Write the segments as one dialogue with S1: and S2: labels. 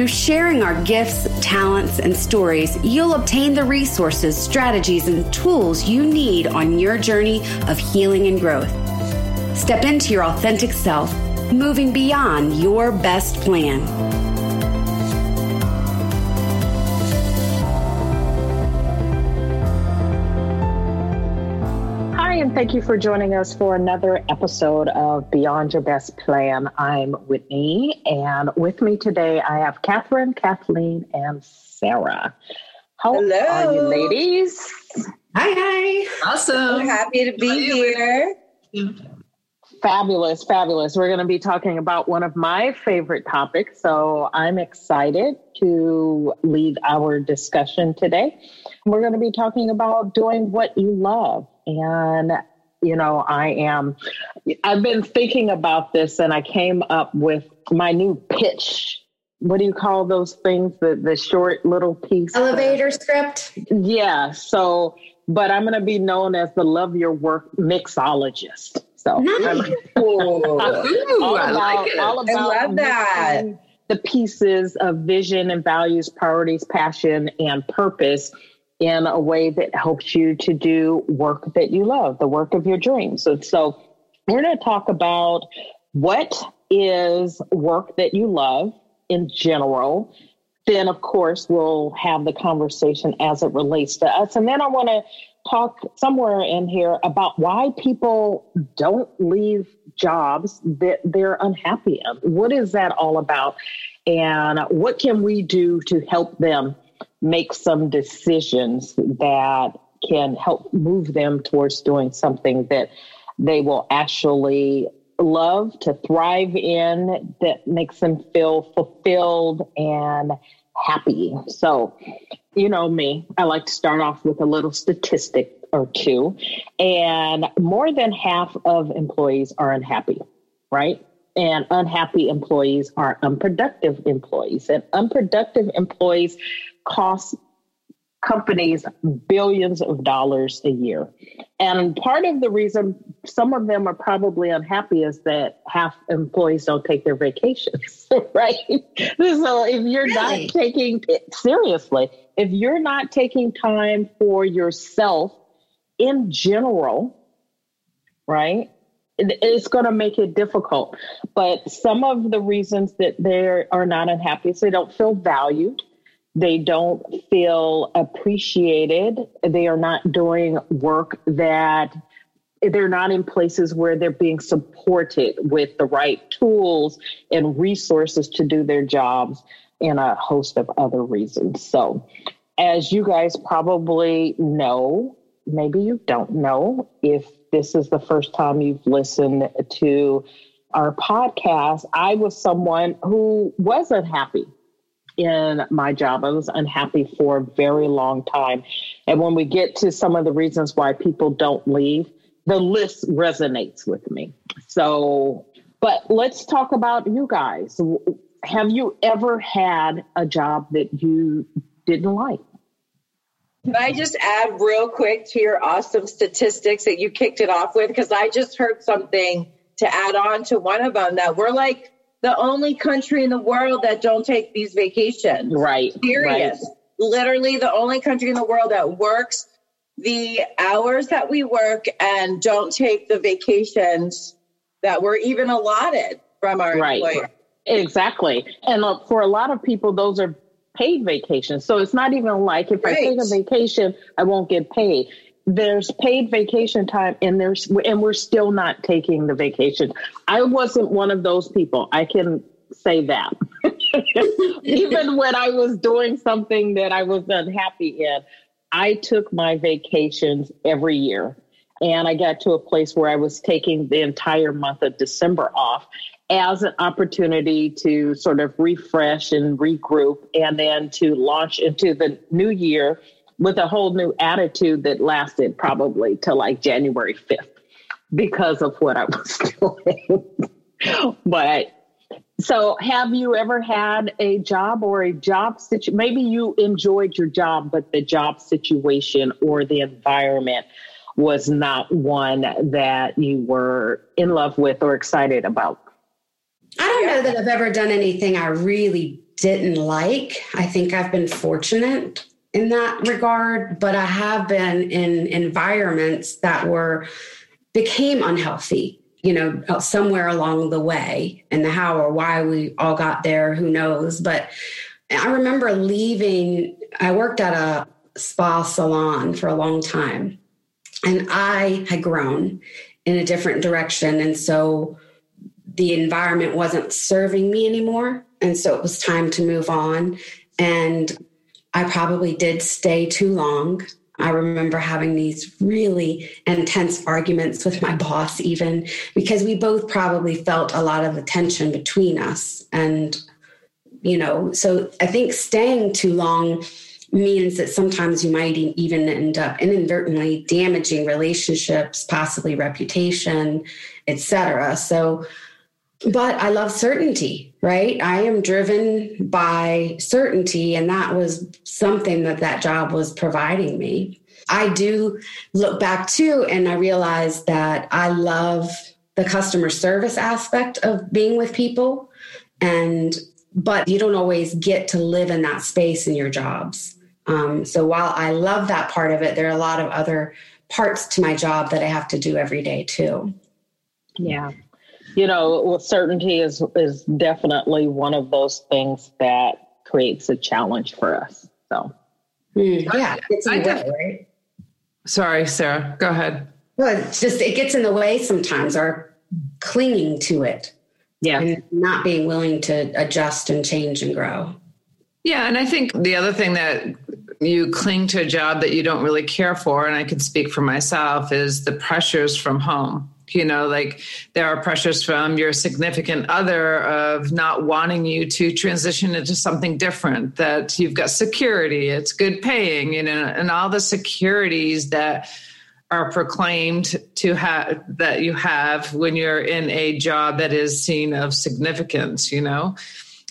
S1: through sharing our gifts, talents, and stories, you'll obtain the resources, strategies, and tools you need on your journey of healing and growth. Step into your authentic self, moving beyond your best plan.
S2: Thank you for joining us for another episode of Beyond Your Best Plan. I'm Whitney, and with me today I have Catherine, Kathleen, and Sarah. How Hello. are you, ladies?
S3: Hi, hi.
S4: Awesome.
S3: We're happy to be here.
S2: Fabulous, fabulous. We're going to be talking about one of my favorite topics. So I'm excited to lead our discussion today. We're going to be talking about doing what you love. And, you know, I am, I've been thinking about this and I came up with my new pitch. What do you call those things? The, the short little piece?
S3: Elevator script?
S2: Yeah. So, but I'm going to be known as the Love Your Work mixologist. So,
S3: nice.
S2: all Ooh, about, like all about
S3: I love that.
S2: The pieces of vision and values, priorities, passion, and purpose in a way that helps you to do work that you love, the work of your dreams. So we're going to talk about what is work that you love in general. Then, of course, we'll have the conversation as it relates to us. And then I want to talk somewhere in here about why people don't leave jobs that they're unhappy in. What is that all about? And what can we do to help them make some decisions that can help move them towards doing something that they will actually love to thrive in that makes them feel fulfilled and happy. So, you know me, I like to start off with a little statistic or two. And more than half of employees are unhappy, right? And unhappy employees are unproductive employees. And unproductive employees cost companies billions of dollars a year. And part of the reason some of them are probably unhappy is that half employees don't take their vacations, right? so if you're really? not taking it seriously, if you're not taking time for yourself in general, right? It's going to make it difficult. But some of the reasons that they are not unhappy is they don't feel valued they don't feel appreciated. They are not doing work that they're not in places where they're being supported with the right tools and resources to do their jobs and a host of other reasons. So, as you guys probably know, maybe you don't know, if this is the first time you've listened to our podcast, I was someone who wasn't happy in my job. I was unhappy for a very long time. And when we get to some of the reasons why people don't leave, the list resonates with me. So, but let's talk about you guys. Have you ever had a job that you didn't like?
S3: Can I just add real quick to your awesome statistics that you kicked it off with? Because I just heard something to add on to one of them that we're like the only country in the world that don't take these vacations.
S2: Right.
S3: Period. Right. Literally the only country in the world that works the hours that we work and don't take the vacations that were even allotted from our right. employer.
S2: Exactly. And uh, for a lot of people, those are paid vacations. So it's not even like if right. I take a vacation, I won't get paid there's paid vacation time and there's and we're still not taking the vacation. I wasn't one of those people. I can say that. Even when I was doing something that I was unhappy in, I took my vacations every year. And I got to a place where I was taking the entire month of December off. as an opportunity to sort of refresh and regroup and then to launch into the new year with a whole new attitude that lasted probably till like January 5th because of what I was doing. but so have you ever had a job or a job situation? Maybe you enjoyed your job, but the job situation or the environment was not one that you were in love with or excited about.
S1: I don't know that I've ever done anything I really didn't like. I think I've been fortunate in that regard, but I have been in environments that were became unhealthy, you know, somewhere along the way. And the how or why we all got there, who knows? But I remember leaving, I worked at a spa salon for a long time, and I had grown in a different direction. And so the environment wasn't serving me anymore. And so it was time to move on. And I probably did stay too long. I remember having these really intense arguments with my boss, even because we both probably felt a lot of the tension between us. And, you know, so I think staying too long means that sometimes you might even end up inadvertently damaging relationships, possibly reputation, etc. So but I love certainty, right? I am driven by certainty, and that was something that that job was providing me. I do look back too, and I realize that I love the customer service aspect of being with people, and but you don't always get to live in that space in your jobs. Um, so while I love that part of it, there are a lot of other parts to my job that I have to do every day too.
S2: Yeah you know, well, certainty is is definitely one of those things that creates a challenge for us. So,
S1: mm, yeah, it's in the way, right?
S4: Sorry, Sarah. Go ahead.
S1: Well, it's just it gets in the way sometimes. Our clinging to it,
S2: yeah,
S1: and not being willing to adjust and change and grow.
S4: Yeah, and I think the other thing that you cling to a job that you don't really care for, and I can speak for myself, is the pressures from home you know like there are pressures from your significant other of not wanting you to transition into something different that you've got security it's good paying you know and all the securities that are proclaimed to have that you have when you're in a job that is seen of significance you know?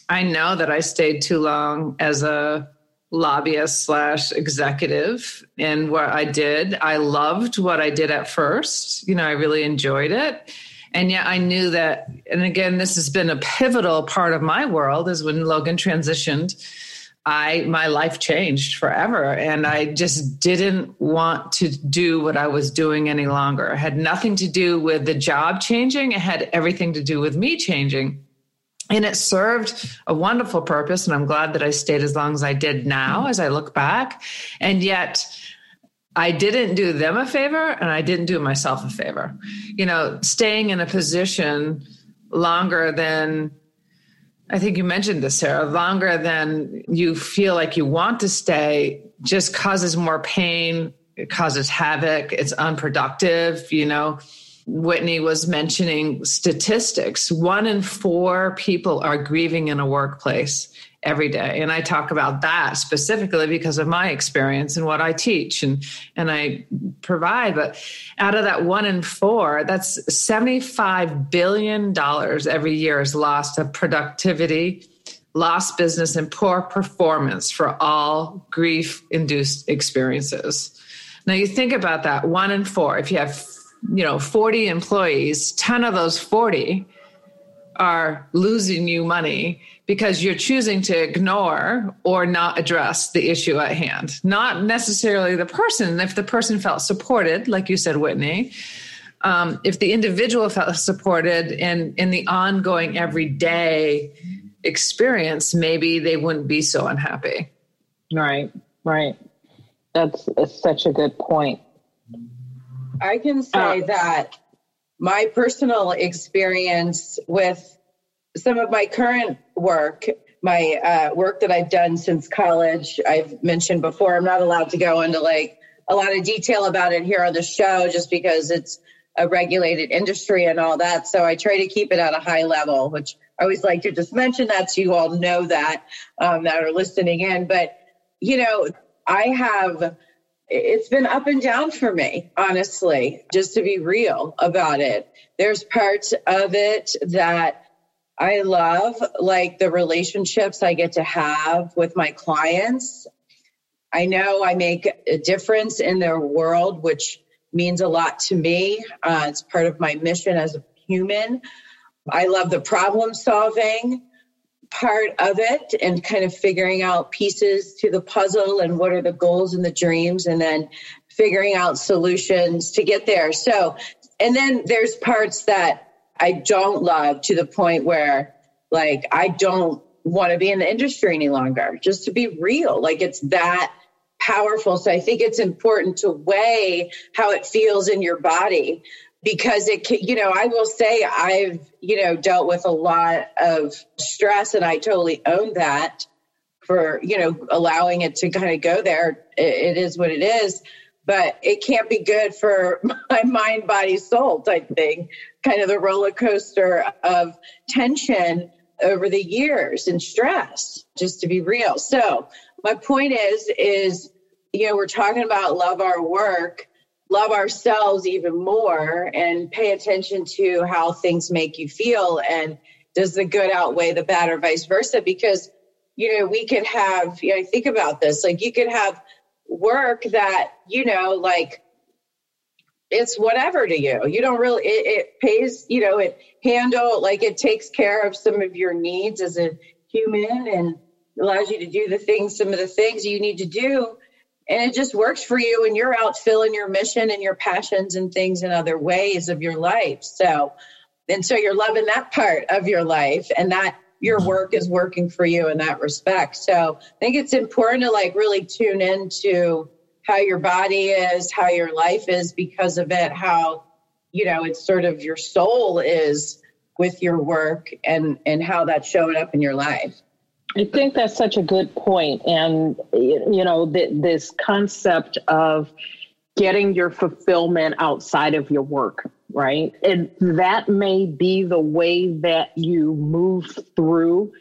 S4: I know that i stayed too long as a lobbyist slash executive in what I did. I loved what I did at first. You know, I really enjoyed it. And yet I knew that, and again, this has been a pivotal part of my world is when Logan transitioned. I my life changed forever and I just didn't want to do what I was doing any longer. It had nothing to do with the job changing, it had everything to do with me changing and it served a wonderful purpose and i'm glad that i stayed as long as i did now mm-hmm. as i look back. And yet i didn't do them a favor and i didn't do myself a favor. You know staying in a position longer than i think you mentioned this sarah longer than you feel like you want to stay just causes more pain it causes havoc it's unproductive you know Whitney was mentioning statistics. One in four people are grieving in a workplace every day. And I talk about that specifically because of my experience and what I teach and, and I provide. But out of that one in four, that's $75 billion every year is lost of productivity, lost business, and poor performance for all grief induced experiences. Now you think about that one in four. If you have you know 40 employees 10 of those 40 are losing you money because you're choosing to ignore or not address the issue at hand. Not necessarily the person. If the person felt supported like you said whitney um, if the individual felt supported in in the ongoing everyday experience maybe they wouldn't be so unhappy.
S2: Right right. That's, that's such a good point
S3: I can say uh, that my personal experience with some of my current work, my uh, work that I've done since college, I've mentioned before, I'm not allowed to go into like a lot of detail about it here on the show just because it's a regulated industry and all that. So I try to keep it at a high level, which I always like to just mention that so you all know that um, that are listening in. But, you know, I have, it's been up and down for me, honestly, just to be real about it. There's parts of it that I love, like the relationships I get to have with my clients. I know I make a difference in their world, which means a lot to me. Uh, it's part of my mission as a human. I love the problem solving part of it and kind of figuring out pieces to the puzzle and what are the goals and the dreams and then figuring out solutions to get there. So, and then there's parts that I don't love to the point where like I don't want to be in the industry any longer, just to be real. Like it's that powerful. So I think it's important to weigh how it feels in your body because it can, you know, I will say I've, you know, dealt with a lot of stress and I totally own that for, you know, allowing it to kind of go there. it, it is what it is but it can't be good for my mind, body, soul type thing. Kind of the roller coaster of tension over the years and stress, just to be real. So my point is, is, you know, we're talking about love our work, love ourselves even more and pay attention to how things make you feel. And does the good outweigh the bad or vice versa? Because, you know, we could have, you know, think about this, like you could have work that you know like it's whatever to you you don't really it, it, pays you know it handle like it takes care of some of your needs as a human and allows you to do the things some of the things you need to do and it just works for you and you're out filling your mission and your passions and things in other ways of your life so and so you're loving that part of your life and that your work is working for you in that respect. So I think it's important to like really tune into how your body is, how your life is because of it, how, you know, it's sort of your soul is with your work and, and how that's showing up in your life.
S2: I think that's such a good point. And, you know, this concept of getting your fulfillment outside of your work right? And that may be the way that you move through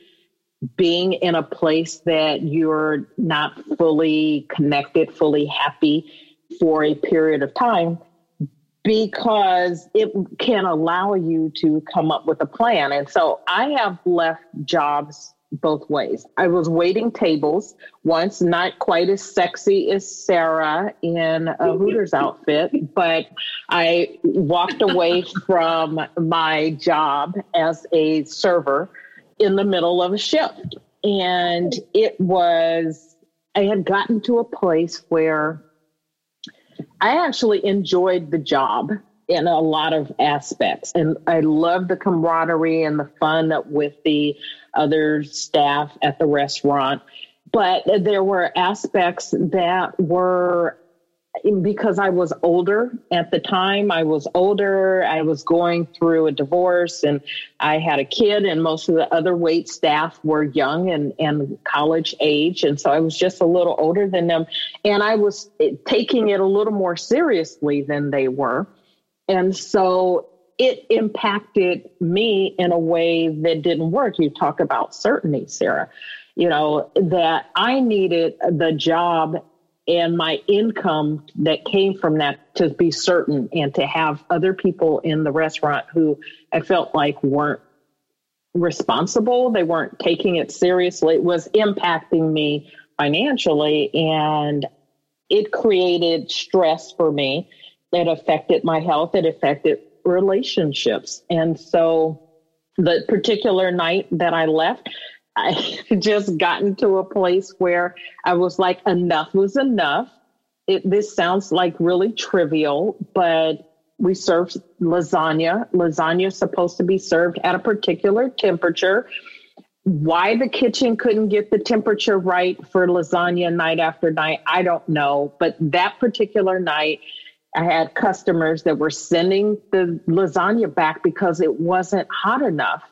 S2: being in a place that you're not fully connected, fully happy for a period of time because it can allow you to come up with a plan. And so I have left jobs both ways. I was waiting tables once, not quite as sexy as Sarah in a Hooters outfit, but I walked away from my job as a server in the middle of a shift. And it was, I had gotten to a place where I actually enjoyed the job in a lot of aspects. And I loved the camaraderie and the fun with the other staff at the restaurant. But there were aspects that were because I was older at the time, I was older, I was going through a divorce and I had a kid and most of the other wait staff were young and, and college age. And so I was just a little older than them and I was taking it a little more seriously than they were. And so it impacted me in a way that didn't work. You talk about certainty, Sarah, you know, that I needed the job and my income that came from that to be certain and to have other people in the restaurant who I felt like weren't responsible. They weren't taking it seriously. It was impacting me financially and it created stress for me. It affected my health. It affected relationships. And so the particular night that I left, I just gotten to a place where I was like, enough was enough. It, this sounds like really trivial, but we served lasagna. Lasagna is supposed to be served at a particular temperature. Why the kitchen couldn't get the temperature right for lasagna night after night, I don't know. But that particular night, I had customers that were sending the lasagna back because it wasn't hot enough.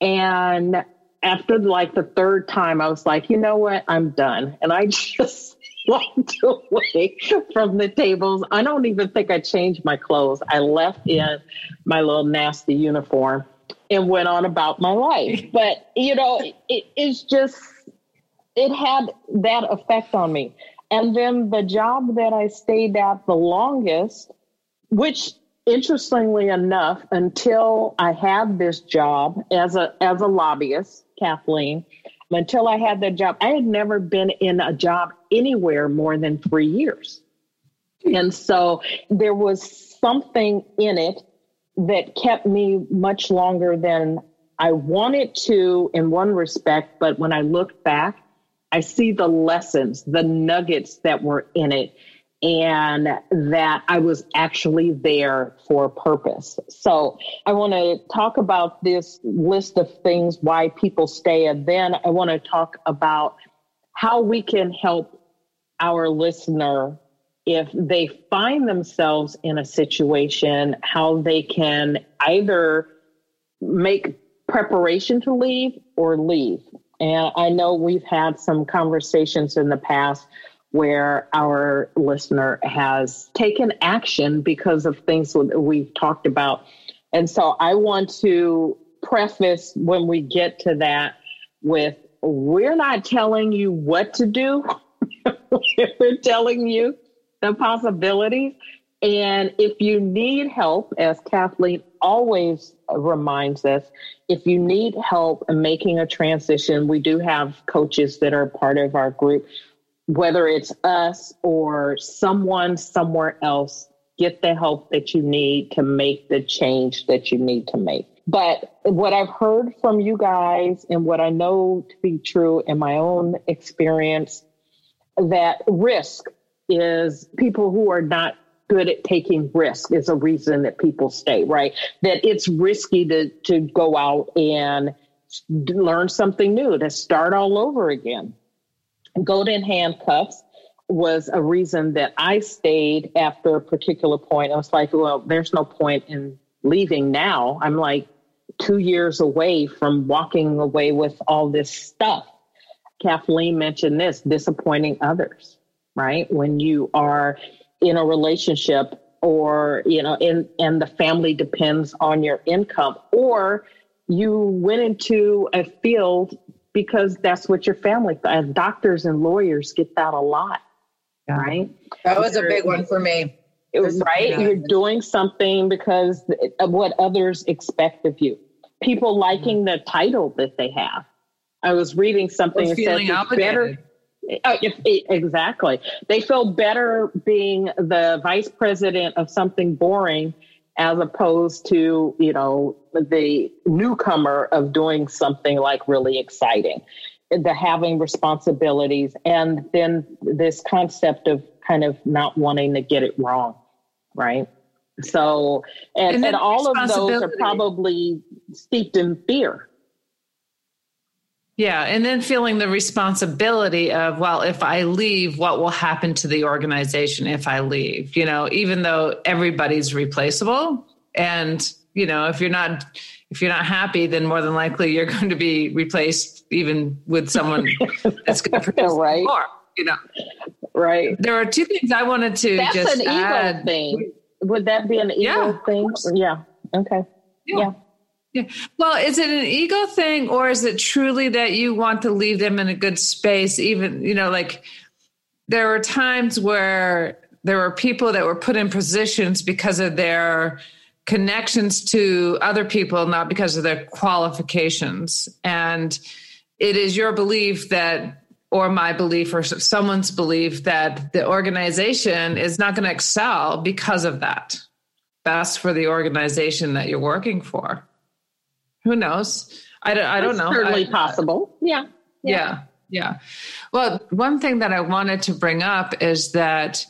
S2: And after like the third time, I was like, you know what? I'm done. And I just walked away from the tables. I don't even think I changed my clothes. I left in my little nasty uniform and went on about my life. But, you know, it, it's just, it had that effect on me. And then the job that I stayed at the longest, which interestingly enough, until I had this job as a as a lobbyist, Kathleen, until I had that job, I had never been in a job anywhere more than three years. And so there was something in it that kept me much longer than I wanted to in one respect. But when I look back, I see the lessons, the nuggets that were in it, and that I was actually there for a purpose. So I want to talk about this list of things why people stay, and then I want to talk about how we can help our listener if they find themselves in a situation, how they can either make preparation to leave or leave. And I know we've had some conversations in the past where our listener has taken action because of things we've talked about. And so I want to preface when we get to that with we're not telling you what to do, we're telling you the possibilities. And if you need help, as Kathleen always reminds us, if you need help making a transition, we do have coaches that are part of our group. Whether it's us or someone somewhere else, get the help that you need to make the change that you need to make. But what I've heard from you guys and what I know to be true in my own experience, that risk is people who are not good at taking risk is a reason that people stay, right? That it's risky to, to go out and learn something new, to start all over again. Golden handcuffs was a reason that I stayed after a particular point. I was like, well, there's no point in leaving now. I'm like two years away from walking away with all this stuff. Kathleen mentioned this disappointing others, right? When you are in a relationship or you know in and the family depends on your income or you went into a field because that's what your family and doctors and lawyers get that a lot yeah. right?
S3: That was You're, a big one for me.
S2: It was right? You're doing something because of what others expect of you. People liking mm-hmm. the title that they have. I was reading something that said it's better Oh, exactly. They feel better being the vice president of something boring as opposed to, you know, the newcomer of doing something like really exciting, the having responsibilities, and then this concept of kind of not wanting to get it wrong, right? So, and, and, and all of those are probably steeped in fear
S4: yeah. And then feeling the responsibility of, well, if I leave, what will happen to the organization if I leave? You know, even though everybody's replaceable. And, you know, if you're not if you're not happy, then more than likely you're going to be replaced even with someone that's going to produce right. more, you know.
S2: Right.
S4: There are two things I wanted to
S2: that's
S4: just
S2: an
S4: add.
S2: ego thing. Would that be an ego yeah, thing? Yeah. Okay. yeah. yeah.
S4: Yeah. Well, is it an ego thing or is it truly that you want to leave them in a good space? Even, you know, like there were times where there were people that were put in positions because of their connections to other people, not because of their qualifications. And it is your belief that, or my belief, or someone's belief that the organization is not going to excel because of that. Best for the organization that you're working for. Who knows? I don't, I don't know.
S2: Certainly I, possible. Yeah.
S4: yeah. Yeah. Yeah. Well, one thing that I wanted to bring up is that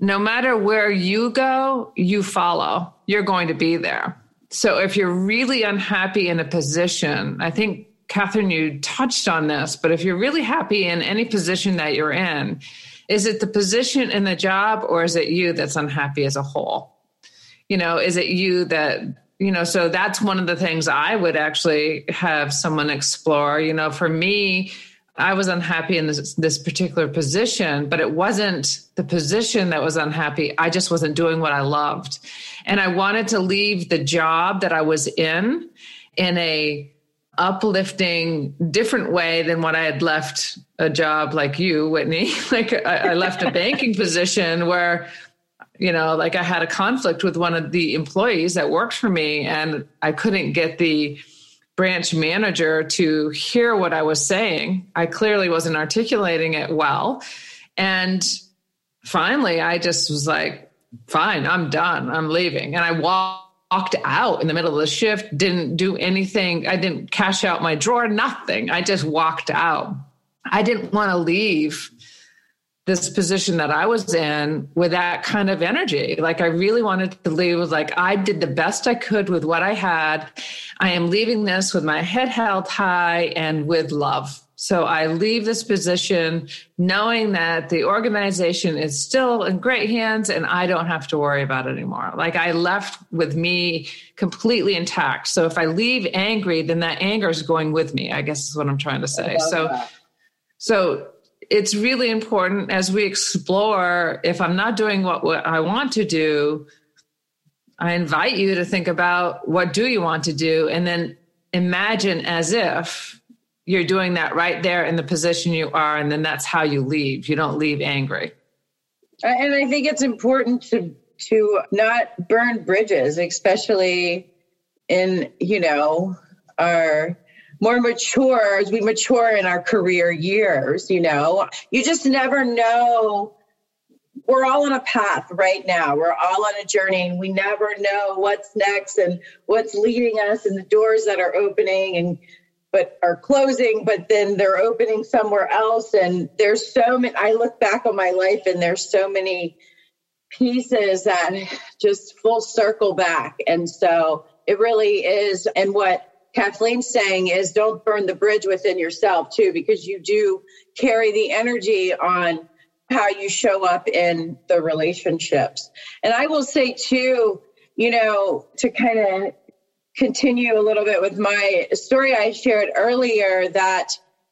S4: no matter where you go, you follow. You're going to be there. So if you're really unhappy in a position, I think Catherine, you touched on this, but if you're really happy in any position that you're in, is it the position in the job or is it you that's unhappy as a whole? You know, is it you that you know so that's one of the things i would actually have someone explore you know for me I was unhappy in this, this particular position, but it wasn't the position that was unhappy. I just wasn't doing what I loved. And I wanted to leave the job that I was in in a uplifting different way than what I had left a job like you, Whitney. like I, I left a banking position where, you know, like I had a conflict with one of the employees that worked for me and I couldn't get the branch manager to hear what I was saying. I clearly wasn't articulating it well. And finally, I just was like, fine, I'm done. I'm leaving. And I walked out in the middle of the shift, didn't do anything. I didn't cash out my drawer, nothing. I just walked out. I didn't want to leave this position that I was in with that kind of energy. Like I really wanted to leave with like I did the best I could with what I had. I am leaving this with my head held high and with love. So I leave this position knowing that the organization is still in great hands and I don't have to worry about it anymore. Like I left with me completely intact. So if I leave angry, then that anger is going with me, I guess is what I'm trying to say. So that. so it's really important as we explore if I'm not doing what, what I want to do, I invite you to think about what do you want to do and then imagine as if you're doing that right there in the position you are and then that's how you leave. You don't leave angry.
S3: Uh, and I think it's important to to not burn bridges, especially in, you know, our more mature as we mature in our career years, you know, you just never know. We're all on a path right now. We're all on a journey and we never know what's next and what's leading us and the doors that are opening and but are closing, but then they're opening somewhere else. And there's so many, I look back on my life and there's so many pieces that just full circle back. And so it really is. And what Kathleen's saying is don't burn the bridge within yourself too, because you do carry the energy on how you show up in the relationships. And I will say too, you know, to kind of continue a little bit with my story I shared earlier that,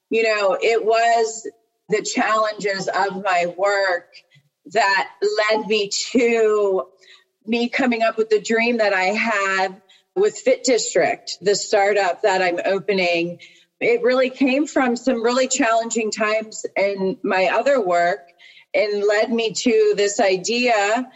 S3: you know, it was the challenges of my work that led me to me coming up with the dream that I had with Fit District, the startup that I'm opening, it really came from some really challenging times in my other work and led me to this idea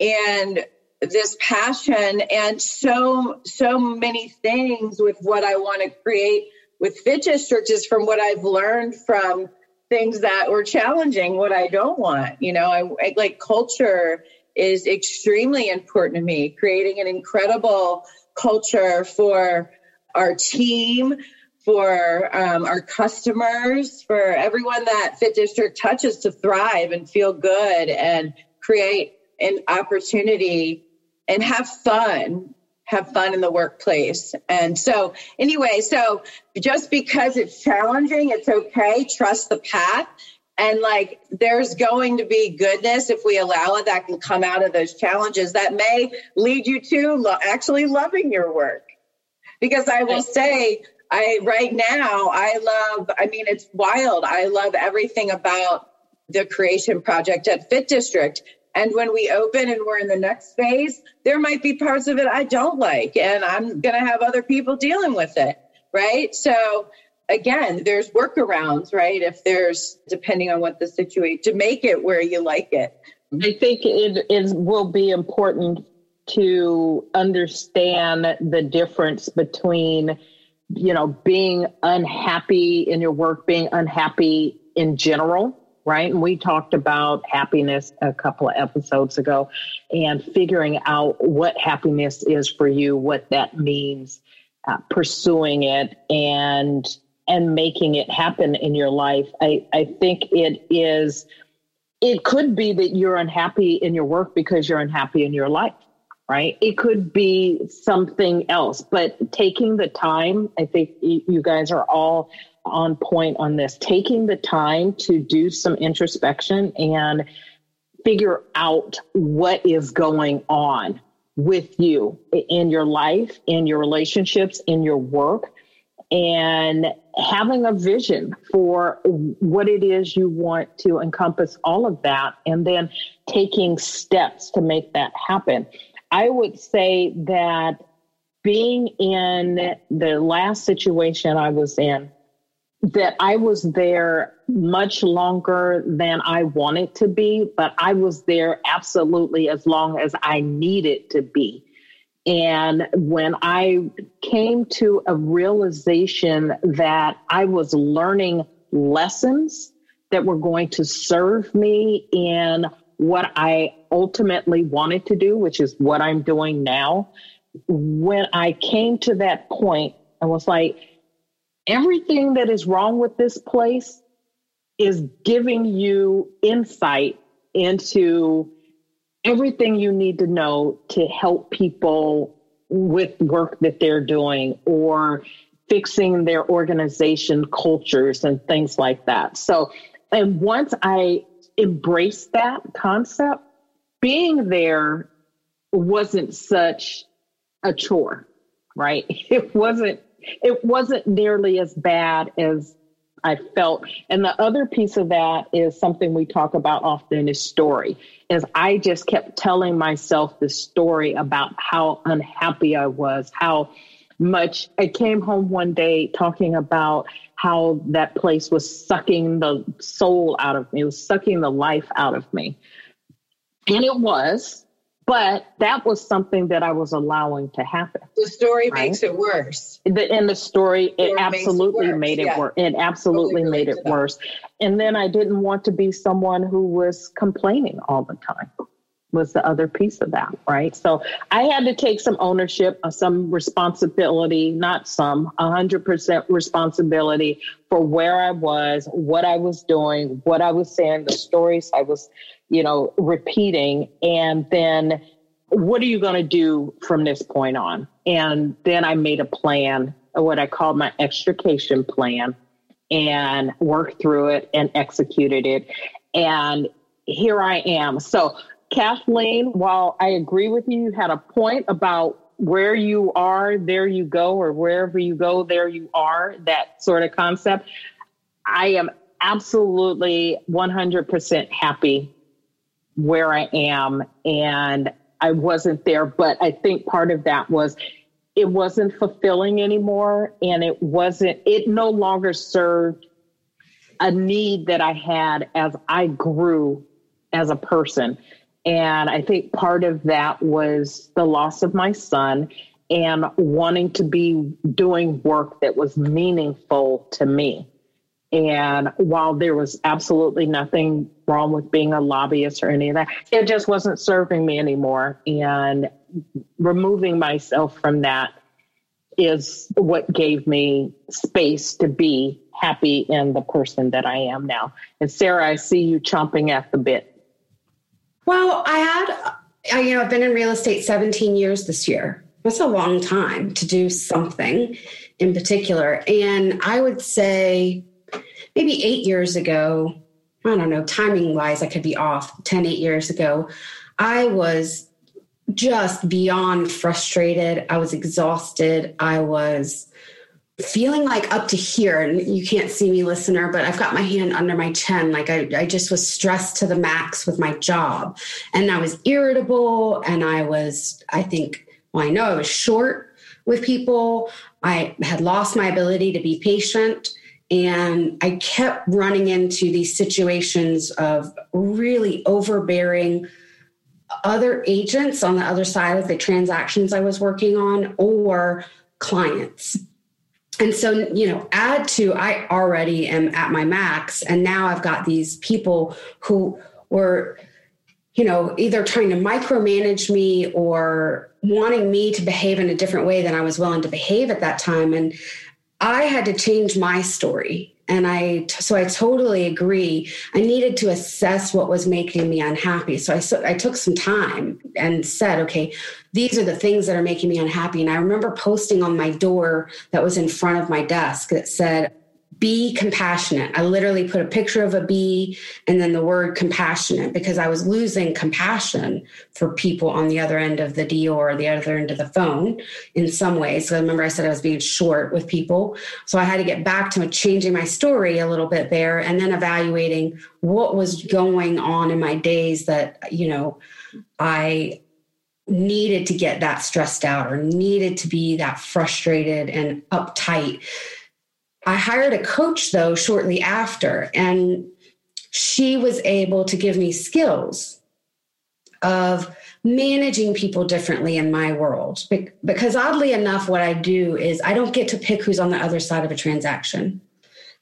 S3: and this passion and so so many things with what I want to create with Fit District is from what I've learned from things that were challenging, what I don't want. You know, I, I like culture is extremely important to me. Creating an incredible culture for our team, for um, our customers, for everyone that Fit District touches to thrive and feel good and create an opportunity and have fun have fun in the workplace. And so, anyway, so just because it's challenging, it's okay. Trust the path and like there's going to be goodness if we allow it that can come out of those challenges that may lead you to lo- actually loving your work. Because I will say, I right now, I love, I mean, it's wild. I love everything about the creation project at Fit District. And when we open and we're in the next phase, there might be parts of it I don't like, and I'm going to have other people dealing with it. Right. So, again, there's workarounds, right? If there's, depending on what the situation, to make it where you like it.
S2: I think it is will be important to understand the difference between, you know, being unhappy in your work, being unhappy in general, right? And we talked about happiness a couple of episodes ago and figuring out what happiness is for you, what that means, uh, pursuing it, and and making it happen in your life. I, I think it is, it could be that you're unhappy in your work because you're unhappy in your life, right? It could be something else, but taking the time, I think you guys are all on point on this, taking the time to do some introspection and figure out what is going on with you in your life, in your relationships, in your work and having a vision for what it is you want to encompass all of that and then taking steps to make that happen. I would say that being in the last situation I was in, that I was there much longer than I wanted to be, but I was there absolutely as long as I needed to be. And when I came to a realization that I was learning lessons that were going to serve me in what I ultimately wanted to do, which is what I'm doing now, when I came to that point, I was like, everything that is wrong with this place is giving you insight into everything you need to know to help people with work that they're doing or fixing their organization cultures and things like that. So, and once I embraced that concept, being there wasn't such a chore, right? It wasn't it wasn't nearly as bad as I felt. And the other piece of that is something we talk about often is story. Is I just kept telling myself the story about how unhappy I was, how much I came home one day talking about how that place was sucking the soul out of me, it was sucking the life out of me. And it was, but that was something that I was allowing to happen.
S3: The story right? makes it worse.
S2: The, in the story, the it absolutely it made it yeah. worse. It absolutely totally made it worse. And then I didn't want to be someone who was complaining all the time. Was the other piece of that, right? So I had to take some ownership, uh, some responsibility, not some, 100% responsibility for where I was, what I was doing, what I was saying, the stories I was you know, repeating. And then what are you going to do from this point on? And then I made a plan, what I called my extrication plan, and worked through it and executed it. And here I am. So, Kathleen, while I agree with you, you had a point about where you are, there you go, or wherever you go, there you are, that sort of concept. I am absolutely 100% happy where I am and I wasn't there. But I think part of that was it wasn't fulfilling anymore and it wasn't, it no longer served a need that I had as I grew as a person. And I think part of that was the loss of my son and wanting to be doing work that was meaningful to me. And while there was absolutely nothing wrong with being a lobbyist or any of that, it just wasn't serving me anymore. And removing myself from that is what gave me space to be happy in the person that I am now. And Sarah, I see you chomping at the bit.
S1: Well, I had, I, you know, I've been in real estate 17 years this year. That's a long time to do something in particular. And I would say, maybe eight years ago, I don't know, timing wise, I could be off 10, eight years ago, I was just beyond frustrated. I was exhausted. I was feeling like up to here. And you can't see me listener but i've got my hand under my chin. Like I, I just was stressed to the max with my job. And i was irritable. And i was i think well i know i was short with people. I had lost my ability to be patient and I kept running into these situations of really overbearing other agents on the other side of the transactions I was working on or clients. And so, you know, add to I already am at my max, and now I've got these people who were, you know, either trying to micromanage me or wanting me to behave in a different way than I was willing to behave at that time. And I had to change my story. And I, so I totally agree. I needed to assess what was making me unhappy. So I, so I took some time and said, okay, these are the things that are making me unhappy. And I remember posting on my door that was in front of my desk that said, be compassionate. I literally put a picture of a bee and then the word compassionate because I was losing compassion for people on the other end of the deal or the other end of the phone in some ways. So I remember I said I was being short with people. So I had to get back to changing my story a little bit there and then evaluating what was going on in my days that, you know, I needed to get that stressed out or needed to be that frustrated and uptight I hired a coach though shortly after, and she was able to give me skills of managing people differently in my world. Because oddly enough, what I do is I don't get to pick who's on the other side of a transaction.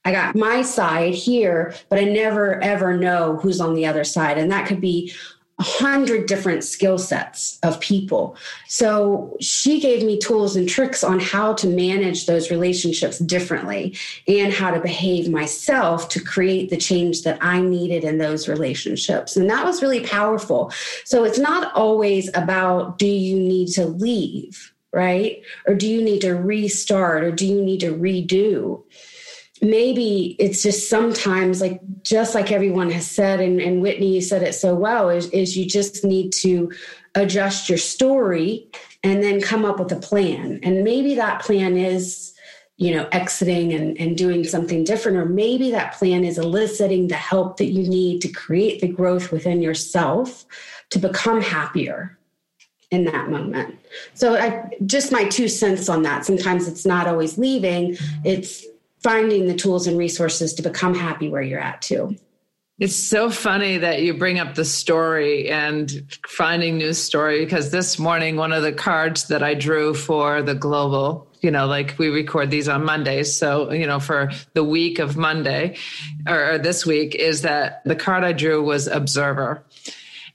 S1: I got my side here, but I never ever know who's on the other side. And that could be a hundred different skill sets of people. So she gave me tools and tricks on how to manage those relationships differently and how to behave myself to create the change that I needed in those relationships. And that was really powerful. So it's not always about do you need to leave, right? Or do you need to restart or do you need to redo? Maybe it's just sometimes like just like everyone has said and, and whitney you said it so well is, is you just need to adjust your story and then come up with a plan. And maybe that plan is you know exiting and, and doing something different or maybe that plan is eliciting the help that you need to create the growth within yourself to become happier in that moment. So i just my two cents on that. Sometimes it's not always leaving it's finding the tools and resources to become happy where you're at too.
S4: It's so funny that you bring up the story and finding new story because this morning one of the cards that I drew for the global, you know, like we record these on Mondays, so you know, for the week of Monday or, or this week is that the card I drew was observer.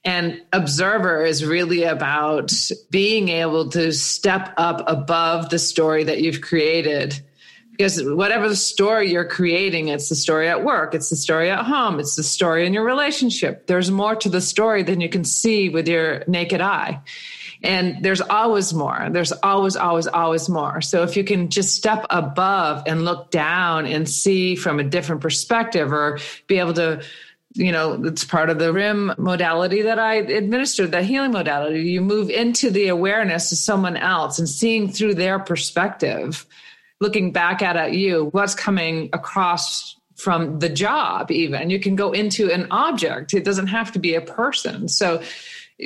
S4: And observer is really about being able to step up above the story that you've created because whatever the story you're creating, it's the story at work, it's the story at home, it's the story in your relationship. There's more to the story than you can see with your naked eye. And there's always more. There's always, always, always more. So if you can just step above and look down and see from a different perspective or be able to you know, it's part of the RIM modality that I administered, the healing modality. You move into the awareness of someone else and seeing through their perspective looking back at, at you, what's coming across from the job, even. You can go into an object, it doesn't have to be a person. So,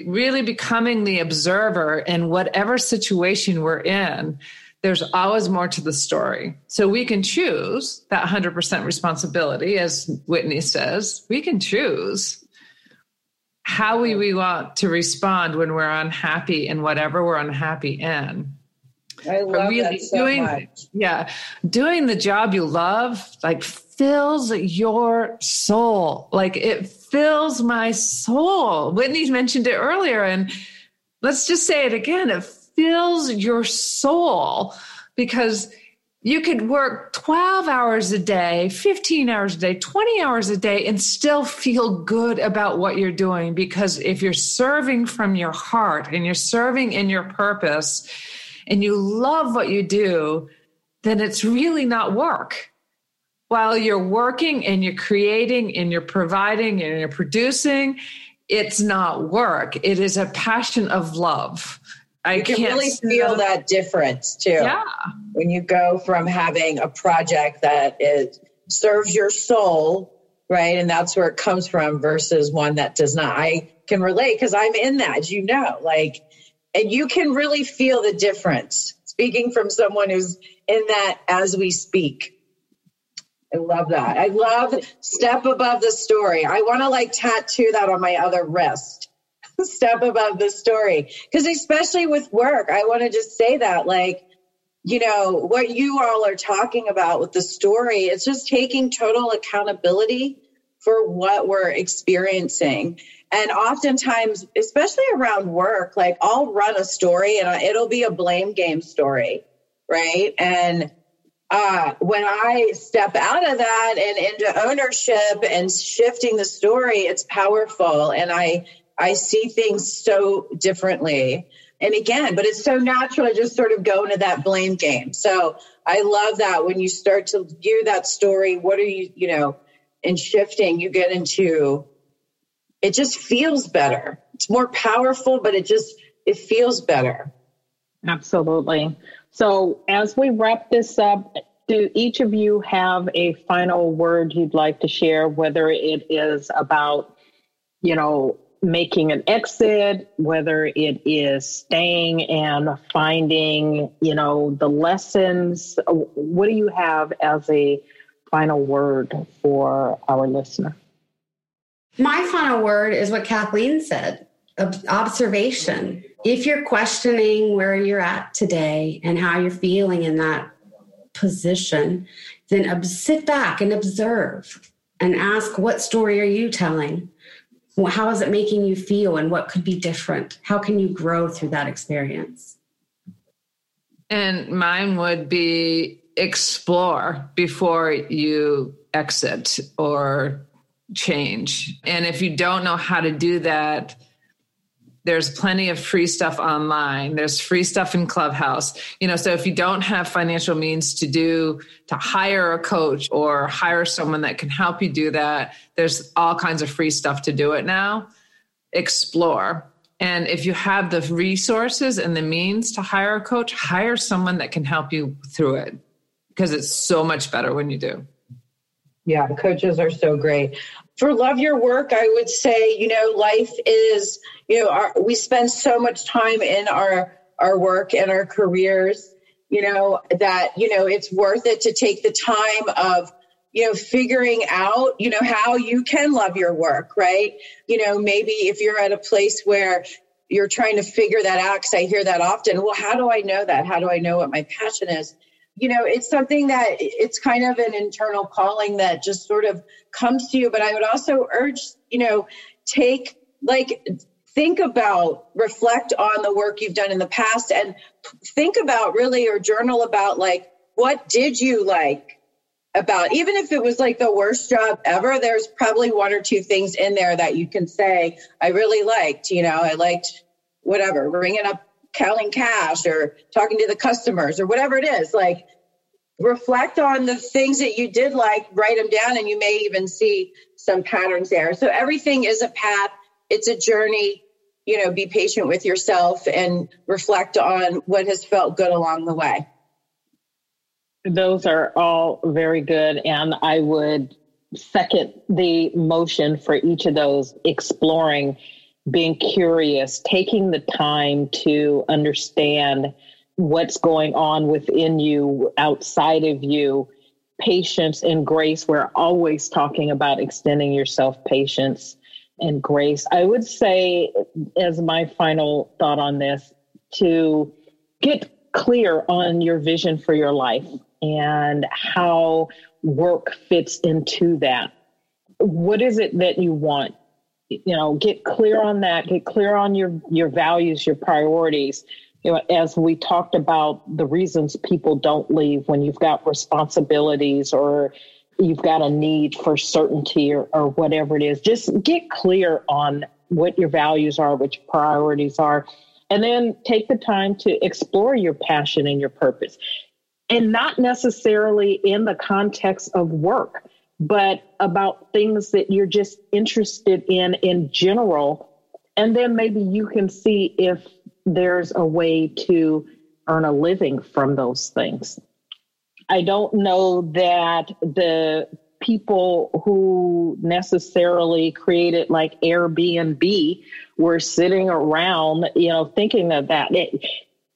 S4: really becoming the observer in whatever situation we're in, there's always more to the story. So we can choose that 100% responsibility, as Whitney says. We can choose how we, we want to respond when we're unhappy in whatever we're unhappy in.
S3: I love really that so
S4: doing,
S3: much.
S4: Yeah, doing the job you love like fills your soul. Like it fills my soul. Whitney mentioned it earlier, and let's just say it again. It fills your soul because you could work 12 hours a day, 15 hours a day, 20 hours a day, and still feel good about what you're doing. Because if you're serving from your heart and you're serving in your purpose, and you love what you do, then it's really not work. While you're working and you're creating and you're providing and you're producing, it's not work. It is a passion of love.
S3: I can really feel that difference too.
S4: Yeah.
S3: When you go from having a project that is serves your soul, right? And that's where it comes from versus one that does not. I can relate because I'm in that, you know. Like and you can really feel the difference speaking from someone who's in that as we speak. I love that. I love step above the story. I want to like tattoo that on my other wrist. step above the story. Because especially with work, I want to just say that like, you know, what you all are talking about with the story, it's just taking total accountability for what we're experiencing. And oftentimes, especially around work, like I'll run a story and it'll be a blame game story, right? And uh, when I step out of that and into ownership and shifting the story, it's powerful, and I I see things so differently. and again, but it's so natural to just sort of go into that blame game. So I love that when you start to view that story, what are you, you know, in shifting, you get into it just feels better. It's more powerful, but it just it feels better.
S2: Absolutely. So as we wrap this up, do each of you have a final word you'd like to share, whether it is about, you know, making an exit, whether it is staying and finding, you know, the lessons? What do you have as a final word for our listener?
S1: My final word is what Kathleen said observation. If you're questioning where you're at today and how you're feeling in that position, then sit back and observe and ask, what story are you telling? How is it making you feel and what could be different? How can you grow through that experience?
S4: And mine would be explore before you exit or change. And if you don't know how to do that, there's plenty of free stuff online. There's free stuff in clubhouse. You know so if you don't have financial means to do to hire a coach or hire someone that can help you do that there's all kinds of free stuff to do it now. Explore. And if you have the resources and the means to hire a coach hire someone that can help you through it because it's so much better when you do
S3: yeah coaches are so great. For love your work i would say you know life is you know our, we spend so much time in our our work and our careers you know that you know it's worth it to take the time of you know figuring out you know how you can love your work right? You know maybe if you're at a place where you're trying to figure that out because i hear that often well how do i know that? How do i know what my passion is you know it's something that it's kind of an internal calling that just sort of comes to you but i would also urge you know take like think about reflect on the work you've done in the past and think about really or journal about like what did you like about even if it was like the worst job ever there's probably one or two things in there that you can say i really liked you know i liked whatever ringing up counting cash or talking to the customers or whatever it is. Like reflect on the things that you did like write them down and you may even see some patterns there. So everything is a path. It's a journey. You know be patient with yourself and reflect on what has felt good along the way.
S2: Those are all very good and i would second the motion for each of those exploring being curious, taking the time to understand what's going on within you, outside of you, patience and grace. We're always talking about extending yourself patience and grace. I would say, as my final thought on this, to get clear on your vision for your life and how work fits into that. What is it that you want? You know get clear on that get clear on your your values your priorities. You know as we talked about the reasons people don't leave when you've got responsibilities or you've got a need for certainty or, or whatever it is just get clear on what your values are what your priorities are and then take the time to explore your passion and your purpose. And not necessarily in the context of work but about things that you're just interested in in general. And then maybe you can see if there's a way to earn a living from those things. I don't know that the people who necessarily created like Airbnb were sitting around, you know, thinking of that. It,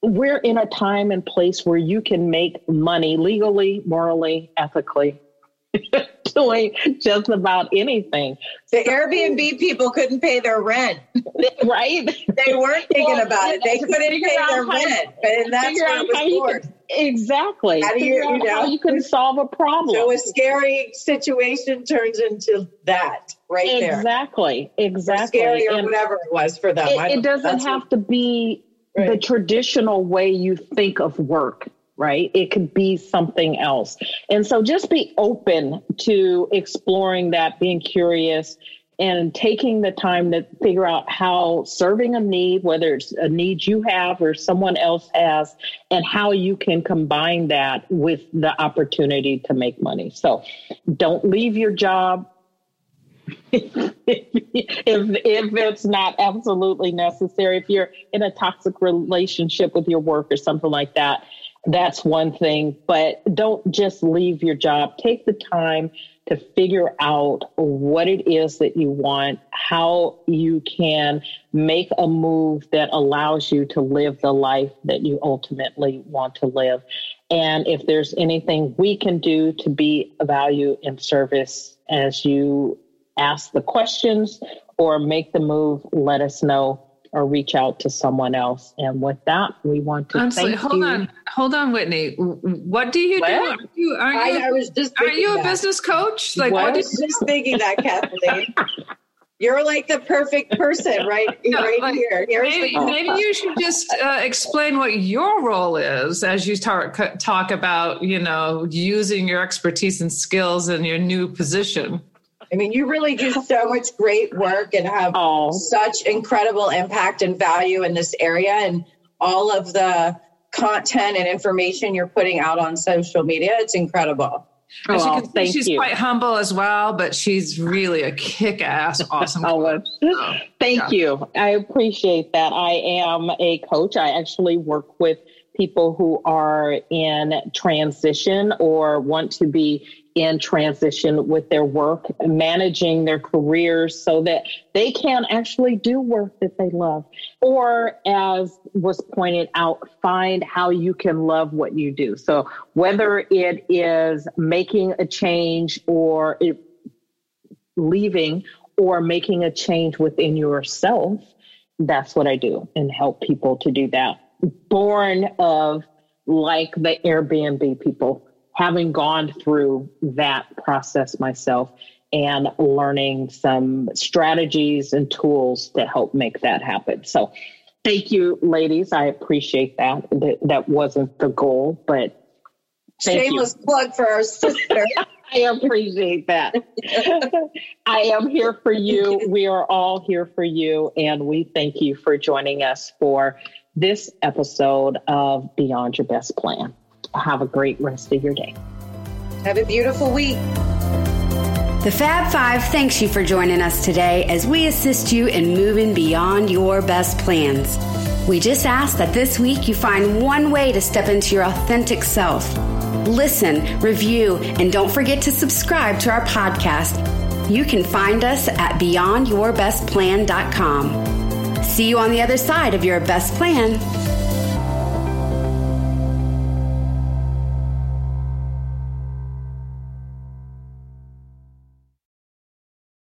S2: we're in a time and place where you can make money legally, morally, ethically doing just about anything.
S3: The Airbnb people couldn't pay their rent.
S2: right?
S3: They weren't thinking well, about it. They couldn't pay their rent. And that's it was
S2: exactly.
S3: How do you, you know,
S2: how you can solve a problem.
S3: So a scary situation turns into that right
S2: exactly,
S3: there.
S2: Exactly. Exactly.
S3: Or scary or and whatever it was for them.
S2: It, it doesn't have what, to be right. the traditional way you think of work right? It could be something else. And so just be open to exploring that, being curious, and taking the time to figure out how serving a need, whether it's a need you have or someone else has, and how you can combine that with the opportunity to make money. So don't leave your job if, if it's not absolutely necessary. If you're in a toxic relationship with your work or something like that, that's one thing. But don't just leave your job. Take the time to figure out what it is that you want, how you can make a move that allows you to live the life that you ultimately want to live. And if there's anything we can do to be a value in service as you ask the questions or make the move, let us know or reach out to someone else. And with that, we want to
S4: Honestly,
S2: thank
S4: hold
S2: you.
S4: on, hold on, Whitney. What do you
S2: What?
S4: do? Aren't you, aren't
S3: I,
S4: you,
S3: I was just
S4: are you a
S3: that.
S4: business coach? Like,
S2: What?
S4: what
S3: I was just thinking that, Kathleen. You're like the perfect person, right?
S4: No,
S3: right
S4: like,
S3: here. Here's
S4: maybe,
S3: the
S4: maybe you should just uh, explain what your role is as you talk talk about you know using your expertise and skills in your new position.
S3: I mean, you really do so much great work and have
S2: Oh,
S3: such incredible impact and value in this area and all of the content and information you're putting out on social media. It's incredible.
S4: Oh, as you
S2: well,
S4: can
S2: thank
S4: she's
S2: you.
S4: quite humble as well, but she's really a kick-ass, awesome.
S2: Oh,
S4: coach.
S2: well, Thank
S4: Yeah.
S2: you. I appreciate that. I am a coach. I actually work with people who are in transition or want to be in transition with their work, managing their careers so that they can actually do work that they love. Or, as was pointed out, find how you can love what you do. So, whether it is making a change or leaving or making a change within yourself, that's what I do and help people to do that. Born of like the Airbnb people, having gone through that process myself and learning some strategies and tools to help make that happen. So, thank you, ladies. I appreciate that. That, that wasn't the goal, but Thank you.
S3: Shameless plug for our sister.
S2: I appreciate that. I am here for you. We are all here for you. And we thank you for joining us for this episode of Beyond Your Best Plan. Have a great rest of your day.
S3: Have a beautiful week.
S1: The Fab Five thanks you for joining us today as we assist you in moving beyond your best plans. We just ask that this week you find one way to step into your authentic self. Listen, review, and don't forget to subscribe to our podcast. You can find us at beyondyourbestplan.com. See you on the other side of your best plan.